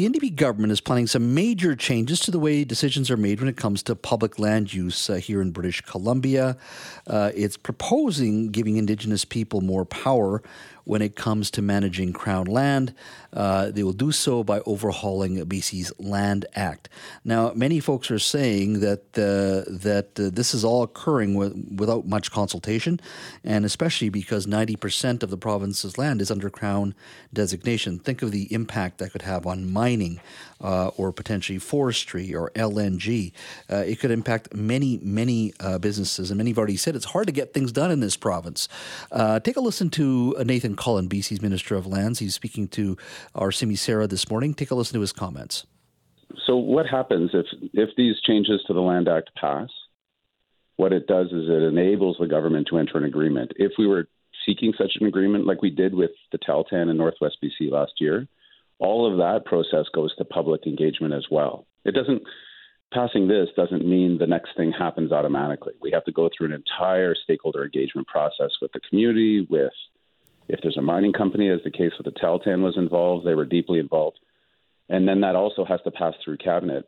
the NDP government is planning some major changes to the way decisions are made when it comes to public land use uh, here in British Columbia. Uh, it's proposing giving Indigenous people more power when it comes to managing Crown land. Uh, they will do so by overhauling BC's Land Act. Now, many folks are saying that uh, that uh, this is all occurring with, without much consultation, and especially because 90% of the province's land is under Crown designation. Think of the impact that could have on mining uh, or potentially forestry or LNG. Uh, it could impact many, many uh, businesses, and many have already said it's hard to get things done in this province. take a listen to Nathan Cullen, BC's Minister of Lands. He's speaking to our Simi Sara this morning. Take a listen to his comments. So, what happens if if these changes to the Land Act pass? What it does is it enables the government to enter an agreement. If we were seeking such an agreement, like we did with the Tahltan in Northwest BC last year, all of that process goes to public engagement as well. It doesn't passing this doesn't mean the next thing happens automatically. We have to go through an entire stakeholder engagement process with the community, with if there's a mining company, as the case with the Tahltan was involved, they were deeply involved. And then that also has to pass through cabinet.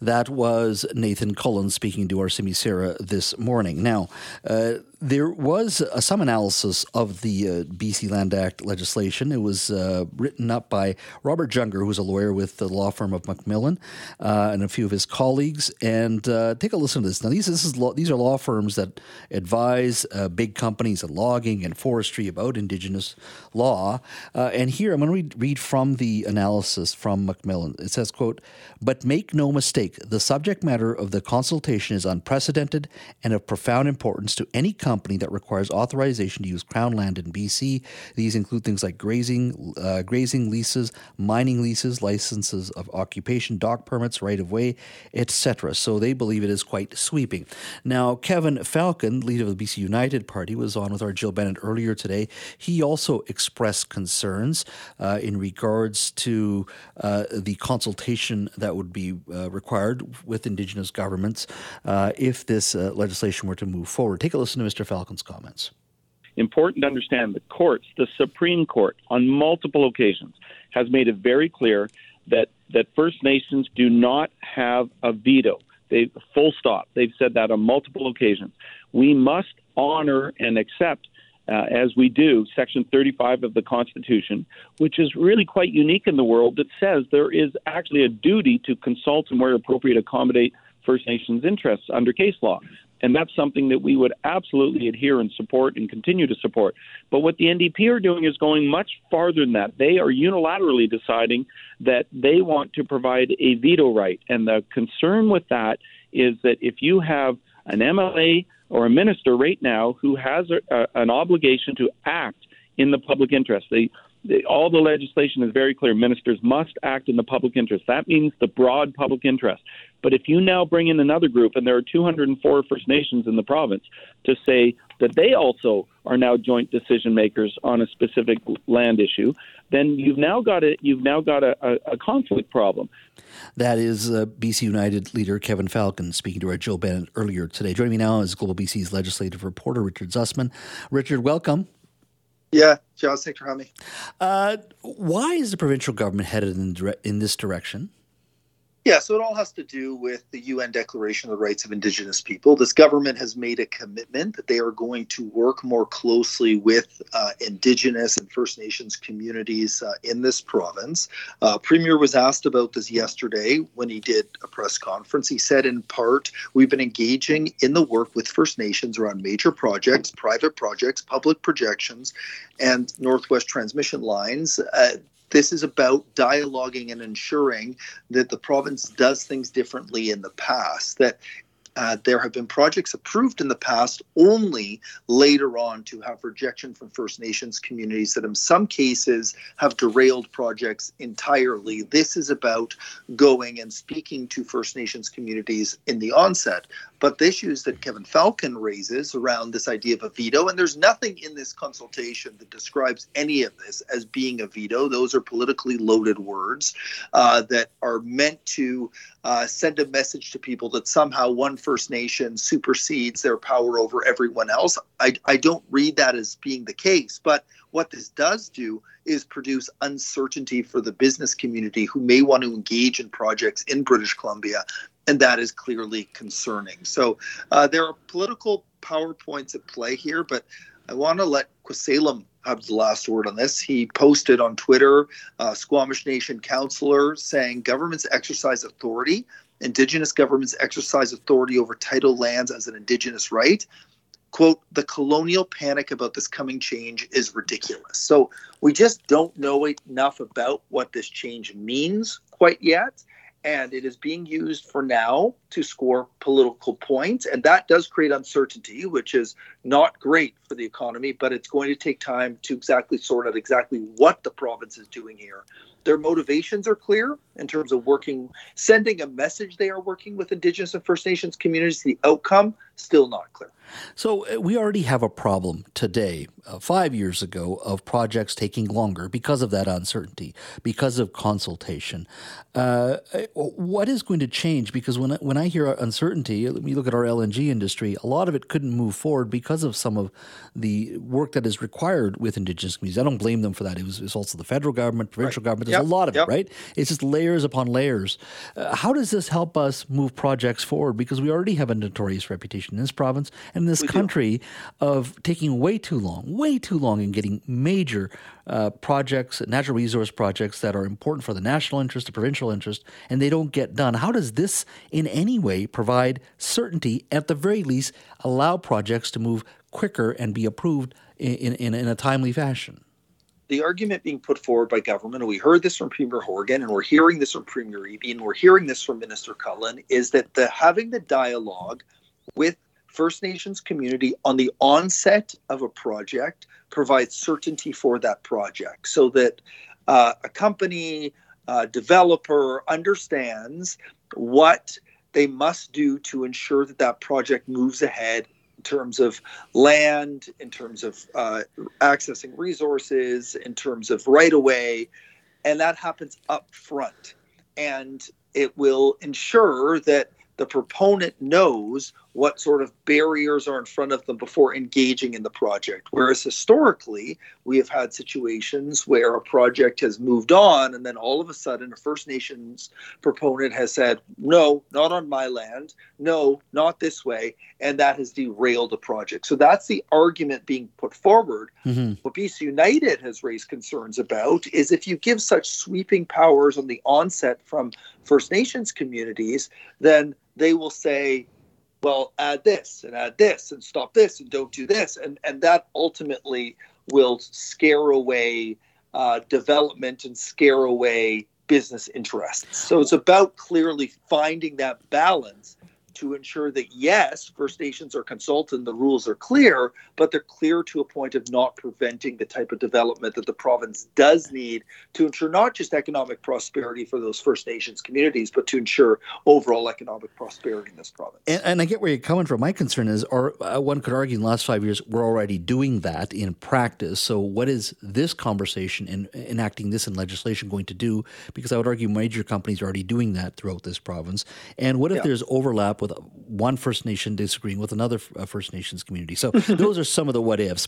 That was Nathan Cullen speaking to our Simi Sara this morning. Now, uh, there was uh, some analysis of the uh, BC Land Act legislation. It was uh, written up by Robert Junger, who's a lawyer with the law firm of McMillan, uh, and a few of his colleagues. And uh, take a listen to this. Now, these this is law, these are law firms that advise big companies in logging and forestry about Indigenous law. and here I'm going to read, read from the analysis from McMillan. It says, "quote But make no mistake." the subject matter of the consultation is unprecedented and of profound importance to any company that requires authorization to use Crown land in BC. These include things like grazing, uh, grazing leases, mining leases, licenses of occupation, dock permits, right of way, etc. So they believe it is quite sweeping. Now, Kevin Falcon, leader of the BC United Party, was on with our Jill Bennett earlier today. He also expressed concerns uh, in regards to uh, the consultation that would be uh, required required with Indigenous governments uh, if this uh, legislation were to move forward. Take a listen to Mr. Falcon's comments. Important to understand the courts, the Supreme Court, on multiple occasions, has made it very clear that, that First Nations do not have a veto. They full stop. They've said that on multiple occasions. We must honor and accept uh, as we do, Section 35 of the Constitution, which is really quite unique in the world, that says there is actually a duty to consult and, where appropriate, accommodate First Nations interests under case law. And that's something that we would absolutely adhere and support and continue to support. But what the NDP are doing is going much farther than that. They are unilaterally deciding that they want to provide a veto right. And the concern with that is that if you have an MLA or a minister right now who has a, a, an obligation to act in the public interest. They, they, all the legislation is very clear. Ministers must act in the public interest. That means the broad public interest. But if you now bring in another group, and there are 204 First Nations in the province, to say that they also are now joint decision makers on a specific land issue, then you've now got a you've now got a, a, a conflict problem. That is uh, BC United leader Kevin Falcon speaking to our Joe Bennett earlier today. Joining me now is Global BC's legislative reporter Richard Zussman. Richard, welcome. Yeah, Josh, thanks for having me. Uh, why is the provincial government headed in, dire- in this direction? Yeah, so it all has to do with the UN Declaration of the Rights of Indigenous People. This government has made a commitment that they are going to work more closely with uh, Indigenous and First Nations communities uh, in this province. Uh, Premier was asked about this yesterday when he did a press conference. He said, in part, we've been engaging in the work with First Nations around major projects, private projects, public projections, and Northwest transmission lines uh, this is about dialoguing and ensuring that the province does things differently in the past, that uh, there have been projects approved in the past only later on to have rejection from First Nations communities that, in some cases, have derailed projects entirely. This is about going and speaking to First Nations communities in the onset. But the issues that Kevin Falcon raises around this idea of a veto, and there's nothing in this consultation that describes any of this as being a veto. Those are politically loaded words uh, that are meant to uh, send a message to people that somehow one First Nation supersedes their power over everyone else. I, I don't read that as being the case. But what this does do is produce uncertainty for the business community who may want to engage in projects in British Columbia, and that is clearly concerning. So uh, there are political PowerPoints at play here, but I want to let Khelsilem have the last word on this. He posted on Twitter, uh, Squamish Nation councillor saying governments exercise authority, Indigenous governments exercise authority over title lands as an Indigenous right. Quote, the colonial panic about this coming change is ridiculous. So we just don't know enough about what this change means quite yet and it is being used for now to score political points. And that does create uncertainty, which is not great for the economy, but it's going to take time to exactly sort out exactly what the province is doing here. Their motivations are clear in terms of working, sending a message they are working with Indigenous and First Nations communities. The outcome, still not clear. So uh, we already have a problem today, uh, five years ago, of projects taking longer because of that uncertainty, because of consultation. Uh, what is going to change? Because when I, when I hear uncertainty, let me look at our LNG industry. A lot of it couldn't move forward because of some of the work that is required with Indigenous communities. I don't blame them for that. It was, it was also the federal government, provincial right. government. There's yep. a lot of yep. it, right? It's just layers upon layers. Uh, how does this help us move projects forward? Because we already have a notorious reputation in this province and in this we country do. of taking way too long, way too long in getting major uh, projects, natural resource projects that are important for the national interest, the provincial interest, and they don't get done. How does this in any way provide certainty, at the very least, allow projects to move quicker and be approved in, in, in a timely fashion? the argument being put forward by government, and we heard this from Premier Horgan, and we're hearing this from Premier Eby, and we're hearing this from Minister Cullen, is that the having the dialogue with First Nations community on the onset of a project provides certainty for that project, so that uh, a company, developer understands what they must do to ensure that that project moves ahead in terms of land, in terms of uh, accessing resources, in terms of right of way, and that happens up front. And it will ensure that the proponent knows what sort of barriers are in front of them before engaging in the project. Whereas historically, we have had situations where a project has moved on, and then all of a sudden, a First Nations proponent has said, No, not on my land. No, not this way. And that has derailed the project. So that's the argument being put forward. Mm-hmm. What BC United has raised concerns about is if you give such sweeping powers on the onset from First Nations communities, then they will say, well, add this and add this and stop this and don't do this. And, and that ultimately will scare away uh, development and scare away business interests. So it's about clearly finding that balance to ensure that yes, First Nations are consulted, the rules are clear, but they're clear to a point of not preventing the type of development that the province does need to ensure not just economic prosperity for those First Nations communities, but to ensure overall economic prosperity in this province. And, and I get where you're coming from. My concern is, or uh, one could argue, in the last five years, we're already doing that in practice. So, what is this conversation and enacting this in legislation going to do? Because I would argue major companies are already doing that throughout this province. And what if yeah. there's overlap with with one First Nation disagreeing with another uh, First Nations community. So those are some of the what ifs.